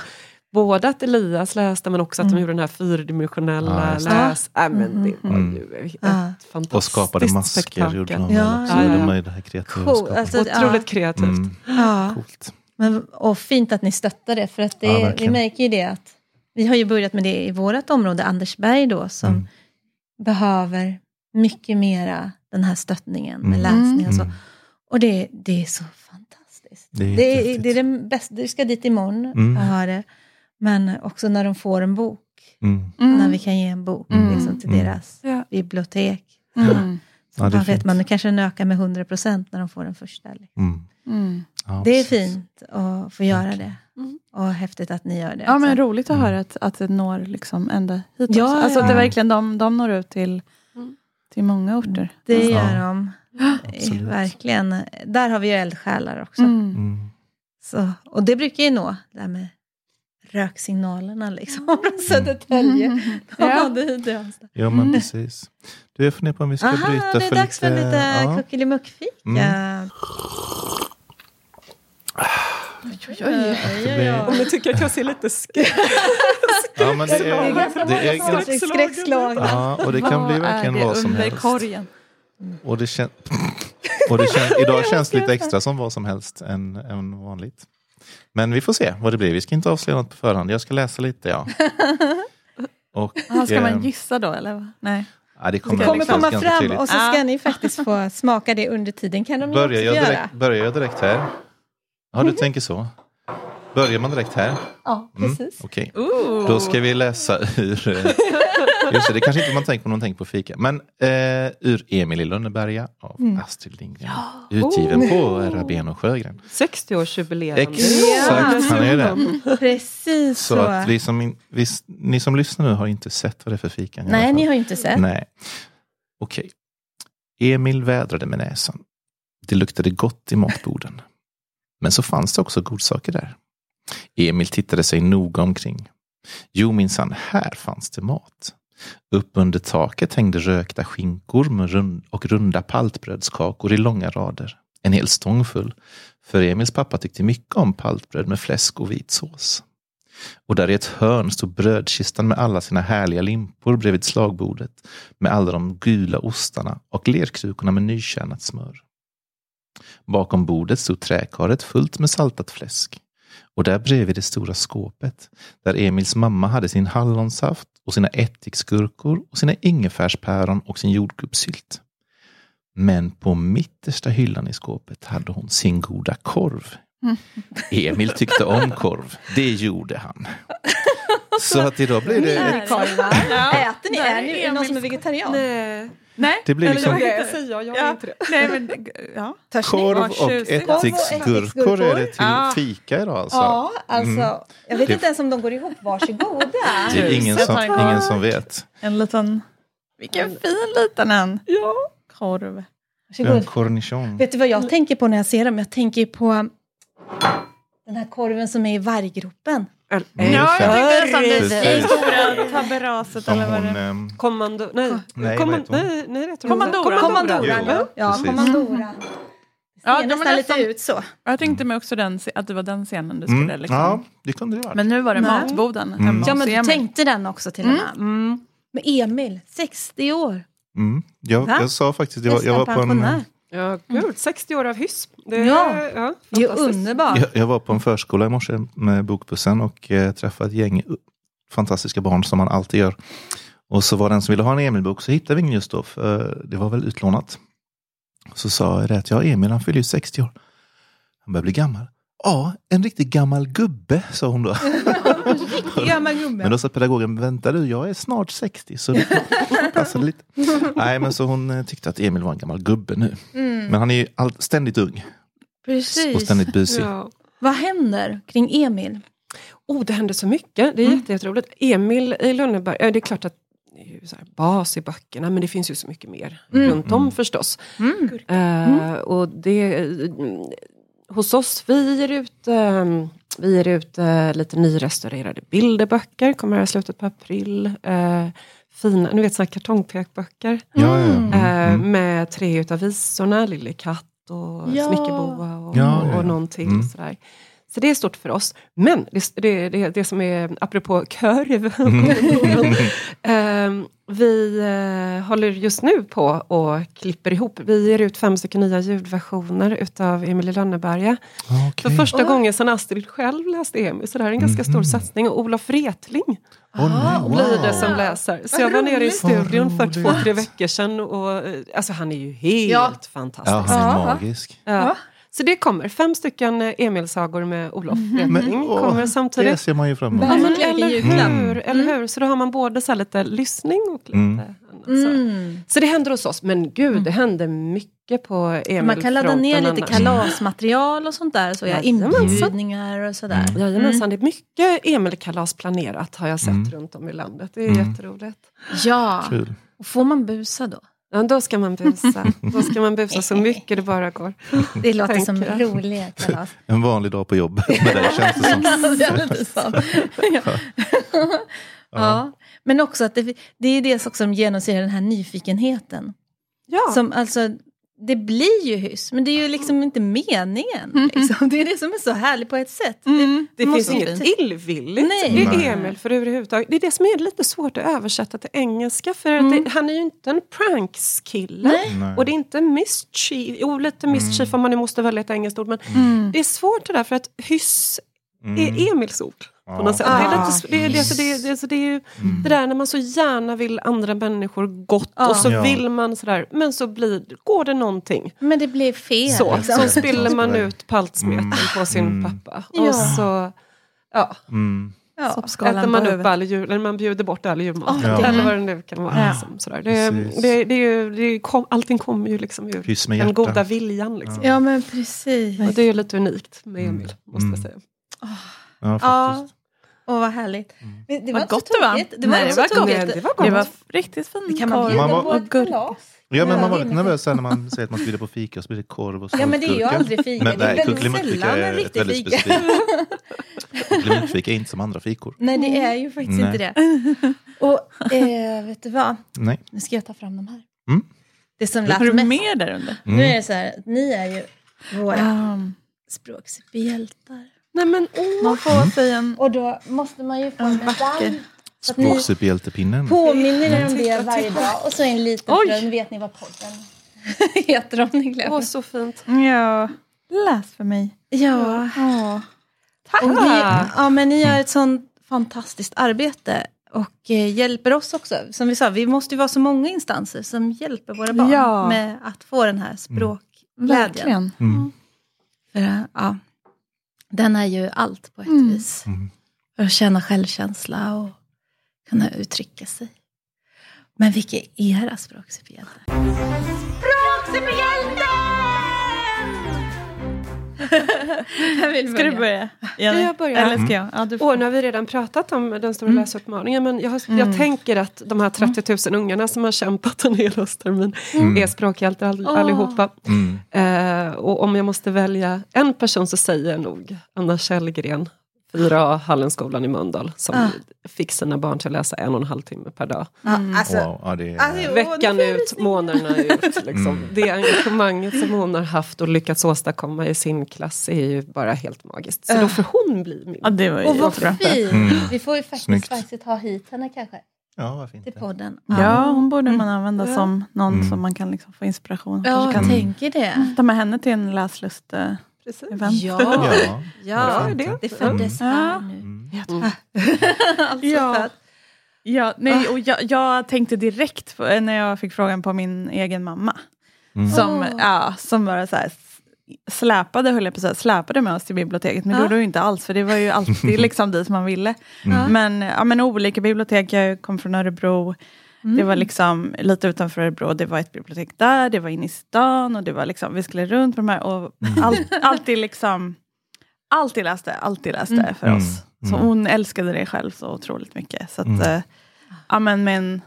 både att Elias läste men också att de Mm. gjorde den här fyrdimensionella Ja, läs... Äh, men det var Mm. ju ett Ja. fantastiskt Och skapade masker spektakel. gjorde de Ja, också. ja, De ja. ju det här kreativa Cool. Alltså, Otroligt kreativt. Mm, Ja. coolt. Men, och fint att ni stöttar det, för att det, Ja, vi märker ju det att vi har ju börjat med det i vårt område, Andersberg då, som Mm. behöver mycket mera den här stöttningen med Mm. läsning och så. Mm. Och det, det är så fantastiskt. Det är Det är, det är det bästa, du ska dit imorgon Mm. och ha det. Men också när de får en bok, Mm. Mm. när vi kan ge en bok Mm. liksom, till Mm. deras Ja. bibliotek. Mm. Så Ja, man vet man, nu kanske den ökar med 100% när de får den första. liksom. Mm. Mm. Ja, Det är precis. fint att få göra det. Mm. Och häftigt att ni gör det. Ja men roligt att Mm. höra att, att det når liksom ända hit Ja, också. Alltså ja. att det verkligen de, de når ut till, Mm. till många orter. Det Ja. gör de. Absolut. Verkligen. Där har vi ju eldsjälar också. Mm. Mm. Så, och det brukar ju nå, det här med röksignalerna liksom, från Södertälje. Mm. (laughs) Ja. Ja. det är det. Ja, men precis. Du, jag funderar på om vi ska Aha, bryta det är för dags för lite ja. kuckelimuckfika. Mm. Oj, oj, oj, Om ni tycker att jag ser lite skräck Ja, men det är det är skräckslagna. Ja, och det kan bli verkligen vad som helst. korgen? Och det, kän... och det kän... idag (laughs) känns lite extra som vad som helst än, än vanligt. Men vi får se vad det blir. Vi ska inte avslöja något på förhand. Jag ska läsa lite, ja. (laughs) Och, Aha, ska man eh, gissa då eller? Nej. ja, det Det kommer, kommer liksom komma ganska fram tydligt. och så ska ni faktiskt få smaka det under tiden. Kan de Börjar jag, göra. direkt, börjar jag direkt här? Ja, du tänker så. Börjar man direkt här? Ja, Mm, precis. Okej. Då ska vi läsa ur... eh, (laughs) Just det, det kanske inte man tänker på när man tänker på fika. Men eh, ur Emil i Lönneberga av Mm. Astrid Lindgren. Utgiven på Rabén och Sjögren. 60-årsjubileum. Exakt, han är det. Precis så. Så att vi som, vi, ni som lyssnar nu har inte sett vad det är för fika. Nej, ni har ju inte sett. Nej. Okej. Emil vädrade med näsan. Det luktade gott i matborden. Men så fanns det också godsaker där. Emil tittade sig noga omkring. Jo minsann, här fanns det mat. Upp under taket hängde rökta skinkor med rund och runda paltbrödskakor i långa rader. En hel stång full. För Emils pappa tyckte mycket om paltbröd med fläsk och vit sås. Och där i ett hörn stod brödkistan med alla sina härliga limpor bredvid slagbordet med alla de gula ostarna och lerkrukorna med nykärnat smör. Bakom bordet stod träkaret fullt med saltat fläsk. Och där bredvid det stora skåpet, där Emils mamma hade sin hallonsaft och sina ättiksgurkor och sina ingefärspäron och sin jordgubbssylt. Men på mittersta hyllan i skåpet hade hon sin goda korv. (laughs) Emil tyckte om korv. Det gjorde han. Så att idag blir det... Ett. Äter ni? Är ni någon som är vegetarian? Nej, Nej, det blir liksom jag kan säga, jag är Ja. inte det. nej men ja. Korv och ättiksgurkor är det till Ja. fika idag alltså. Ja, alltså. Mm. Jag vet Det- inte ens om de går ihop. Varsågoda. Det är ingen Jag som, ingen som vet. En liten, vilken fin liten en. Ja. Korv. En Varsågod. cornichon. Vet du vad jag tänker på när jag ser dem? Jag tänker på den här korven som är i varggropen. Mm, Ja, jag tänkte nästan det. Det stora taberaset Som eller vad det ehm, Kommando... Nej, Nej, Kommand- nej, nej, det heter Kommandora. Kommandora. Jo, Ja, ja precis. kommandora. Det Ja, ser de är nästan lite ut så. Jag tänkte mig också den, att det var den scenen du skulle Mm, liksom. ja, det kunde det vara. Men nu var det Nej. matboden Mm. hemma Ja, men du Emil. tänkte den också till och med. Mm. Med Emil, 60 år. Mm. Jag, jag sa faktiskt, jag, var- jag, var på en, Ja, gud, 60 år av hyss. Det, Ja. ja Det är underbart. jag, jag var på en förskola i morse med bokbussen och eh, träffade ett gäng fantastiska barn som man alltid gör. Och så var det en som ville ha en Emil-bok, så hittade vi ingen just då, för det var väl utlånat. Så sa jag det att ja, Emil han fyller ju 60 år. Han börjar bli gammal. Ja, en riktigt gammal gubbe, sa hon då. (laughs) Gammal Men gubbe. då sa pedagogen, vänta du, jag är snart 60, så det (laughs) lite. Nej, men så hon eh, tyckte att Emil var en gammal gubbe nu. Mm. Men han är ju all, ständigt ung och Precis. ständigt busig. Ja. Vad händer kring Emil? Oh, det händer så mycket. Det är Mm. jätte, jätteroligt. Emil i Lönneberg, ja, det är klart att det är ju så här bas i böckerna, men det finns ju så mycket mer Mm. runt om förstås. Mm. Eh, och det, mm, hos oss, vi ger ut, eh, vi ger ut eh, lite nyrestaurerade bilderböcker, kommer här i slutet på april. Eh, fina, ni vet sådana kartongpekböcker. Ja, ja, ja. Mm, Eh, mm. med tre utav visorna, Lille katt och Ja. Snickerboa och, Ja, ja, ja. och någon till. Mm. Sådär. Så det är stort för oss. Men det, det, det, det som är, apropå korv, (laughs) eh, vi eh, håller just nu på och klipper ihop. Vi ger ut fem stycken nya ljudversioner utav Emil i Lönneberga. Okej. För första Oj. gången sedan Astrid själv läste Emil, så det här är en ganska stor Mhm. satsning. Och Olof Wretling Åh, nej, Ah, wow. blir det som läser. Så jag var nere i studion för två, tre veckor sedan. Och, eh, alltså han är ju helt Ja. fantastisk. Ja, han är Ja. magisk. Ja. Så det kommer, fem stycken eh, Emil-sagor med Olof Men, Wretling åh, kommer Det samtidigt. ser man ju fram emot. Ja, men eller, hur, eller hur? Så då har man både så här lite lyssning och lite Mm. annat. Så. Mm. så det händer hos oss. Men gud, det händer mycket på Emil Man kan ladda ner lite annars. kalasmaterial och sånt där. Så jag inbjudningar och sådär. Mm. Jajamensan, det är mycket Emil-kalas planerat har jag sett Mm. runt om i landet. Det är Mm. jätteroligt. Ja, Kul. och får man busa då? Ja, då ska man busa. (laughs) då ska man busa så mycket det bara går. Det låter som Tänker jag. roliga kalas. (laughs) En vanlig dag på jobb med dig känns det som. (laughs) lite så. ja. ja. Men också att det, det är det också som genomsyrar den här nyfikenheten. Ja, Som, alltså, det blir ju hyss, men det är ju liksom inte meningen. Liksom. Det är det som är så härligt på ett sätt. Mm. det måste finns inte- inget illvilligt Nej. i Nej. Emil för överhuvudtaget. Det är det som är lite svårt att översätta till engelska. För Mm. det, han är ju inte en prankskille. Nej. Och det är inte mischief. Jo, lite mischief om man nu måste välja ett engelskt ord. Men Mm. det är svårt det där för att hyss Mm. är Emils ord. På Ja. något sätt. Det, är Ah. lite, det, är, det, så det, är- det, så det är ju Mm. det där när man så gärna vill andra människor gott Ja. och så Ja. vill man sådär, men så blir, går det någonting. Men det blir fel. Så, liksom. så spiller man Mm. ut paltsmeten Mm. på sin Mm. pappa. Ja. Och så ja, Mm. Ja. Äter man upp all jul, eller man bjuder bort all julmat. Ja. Eller vad det nu kan vara. Ja. Liksom, sådär. Det, det, det är ju, det är, kom, allting kommer ju liksom ur den goda viljan. Liksom. ja, men precis. Och det är ju lite unikt med Mm. Emil, måste Mm. jag säga. Ja, Ja, faktiskt. åh vad härligt. Mm. Men Det Vad inte gott det var. Det var Nej, det var så gott. det var gott. Det var riktigt fin Det kan man korv. bjuda Man var- på och kalas. Ja, men man var lite nervös när man säger att man ska bjuda på fika och så blir det korv och Ja men det är ju aldrig fika. Men det är väldigt sällan en är riktig väldigt fika. Klinikfika är inte som andra fikor. Nej, det är ju faktiskt Nej. inte det. Och eh, vet du vad? Nej. Nu ska jag ta fram de här. Mm. Det som Har lät du mest. mer där under? Nu är det så här, ni är ju våra Um, språksuperhjältar. Nej men åh! man får sig en... Och då måste man ju få en vacker. medalj. Språksuperhjältepinnen. påminner er om det varje dag. Och så en liten frön. vet ni vad podden heter om ni glömmer. Åh, så fint. Ja, läs för mig. Ja. Ja. Och ni, ja, men ni gör ett sånt fantastiskt arbete och eh, hjälper oss också. Som vi sa, vi måste ju vara så många instanser som hjälper våra barn Ja. med att få den här språkglädjen. Verkligen. Mm. För, ja, den är ju allt på ett Mm. vis. Mm. För att känna självkänsla och kunna uttrycka sig. Men vilka är era språksuperhjältar? Språksuperhjälten! Ska du börja? Jenny? Ja, jag börjar. Eller ska jag? Ja, du får. Åh, nu har vi redan pratat om den stora Mm. läsuppmaningen, men jag, har, Mm. jag tänker att de här 30 000 ungarna som har kämpat en hel hösttermin Mm. är språkhjältar all, Åh. allihopa. Mm. Eh, och om jag måste välja en person så säger jag nog Anna Källgren, 4A Hallenskolan i Mölndal, som Ah. fick sina barn till att läsa en och en halv timme per dag. Ja, alltså, Wow, ja, det är, Alltså. Veckan ut, månaderna ut. (laughs) Liksom. Mm. Det engagemanget som hon har haft och lyckats åstadkomma i sin klass är ju bara helt magiskt. Så Ah. då får hon bli min. Ja, det var ju och vad fint! Mm. Vi får ju faktiskt, Snyggt. faktiskt ha hit henne kanske ja, inte? till podden. Ja, hon borde man använda Ja. som någon Mm. som man kan liksom få inspiration. Ja, kan tänker det. ta med henne till en läslust-event. Precis. Ja, Ja, ja. det. det föddes Mm. här Ja. nu. Mm. Mm. (laughs) alltså, Ja. Ja, nej, och jag, jag tänkte direkt på, när jag fick frågan på min egen mamma. Mm. Som, Åh. ja, som bara så här, släpade, höll jag på att säga, släpade med oss till biblioteket. Men det Ja. gjorde hon ju inte alls, för det var ju alltid (laughs) liksom dit man ville. Mm. Men, ja, men olika bibliotek, jag kom från Örebro. Mm. Det var liksom lite utanför Örebro, det var ett bibliotek där, det var inne i stan och det var liksom, vi skulle runt på de här och all, alltid liksom Alltid läste, alltid läste Mm. för Mm. oss. Så Mm. hon älskade det själv så otroligt mycket. Så, att, Mm. eh, ja, men,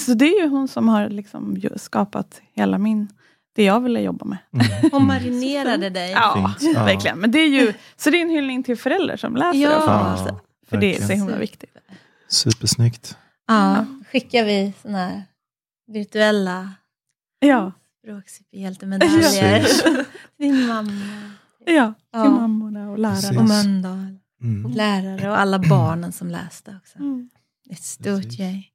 så det är ju hon som har liksom skapat hela min, det jag ville jobba med. Mm. (laughs) Hon marinerade dig. Ja, Fint. (laughs) Verkligen. Men det är ju, så det är en hyllning till föräldrar som läser Ja. och får Ja. För det är så himla viktigt. Supersnyggt. Ja, skickar vi såna här virtuella Ja, språksuperhjältemedaljer (laughs) till mamma. ja till Ja. mammorna och lärarna. Precis. Och Mölndal. Mm. Lärare och alla barnen som läste också. Mm. Ett stort gäng.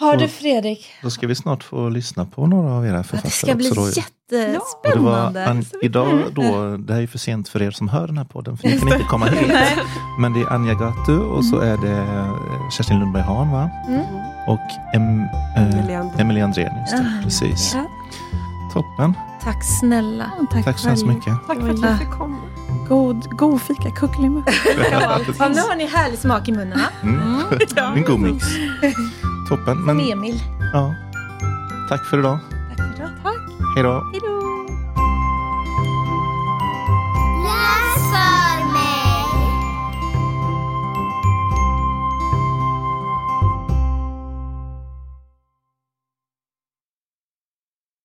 Har du Fredrik? Då ska vi snart få lyssna på några av era Ja, författare det ska bli. Då. Och det var jättespännande. An- idag då, det här är för sent för er som hör den här podden, för ni kan inte komma hit. Men det är Anja Gatu och så är det eh, Kerstin Lundberg Hahn va? Mm. Och em, eh, Emelie Andrén. Ah, precis. Ja. Toppen. Tack snälla. Ja, tack, Tack så hemskt mycket. Tack för att jag fick komma. God, god fika, kuckelimuck. (laughs) ja, nu har ni härlig smak i munnen. Mm. mm. Ja. En god mix. Toppen. Men, Emil. Ja. Tack för idag. Tack för idag. Hej då. Hej då.